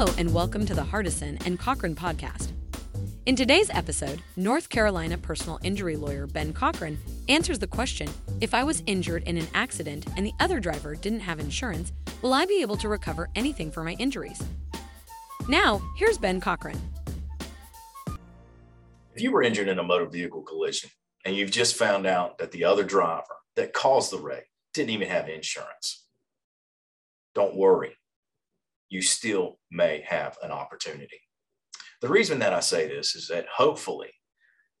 and welcome to the Hardison and Cochran podcast. In today's episode, North Carolina personal injury lawyer Ben Cochran answers the question if I was injured in an accident and the other driver didn't have insurance, will I be able to recover anything for my injuries? Now, here's Ben Cochran. If you were injured in a motor vehicle collision and you've just found out that the other driver that caused the wreck didn't even have insurance, don't worry. You still may have an opportunity. The reason that I say this is that hopefully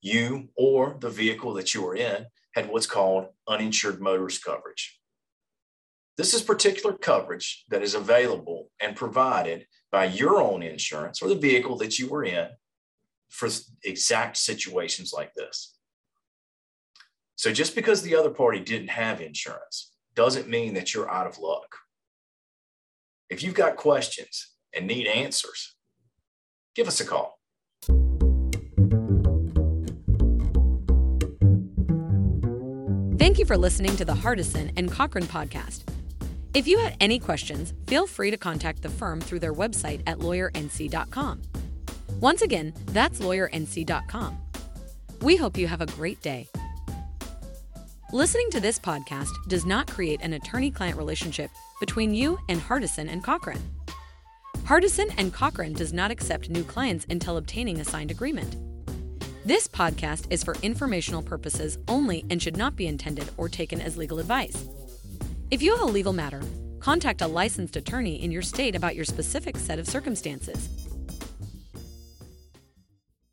you or the vehicle that you were in had what's called uninsured motorist coverage. This is particular coverage that is available and provided by your own insurance or the vehicle that you were in for exact situations like this. So just because the other party didn't have insurance doesn't mean that you're out of luck. If you've got questions and need answers, give us a call. Thank you for listening to the Hardison and Cochran podcast. If you had any questions, feel free to contact the firm through their website at lawyernc.com. Once again, that's lawyernc.com. We hope you have a great day. Listening to this podcast does not create an attorney client relationship between you and Hardison and Cochran. Hardison and Cochran does not accept new clients until obtaining a signed agreement. This podcast is for informational purposes only and should not be intended or taken as legal advice. If you have a legal matter, contact a licensed attorney in your state about your specific set of circumstances.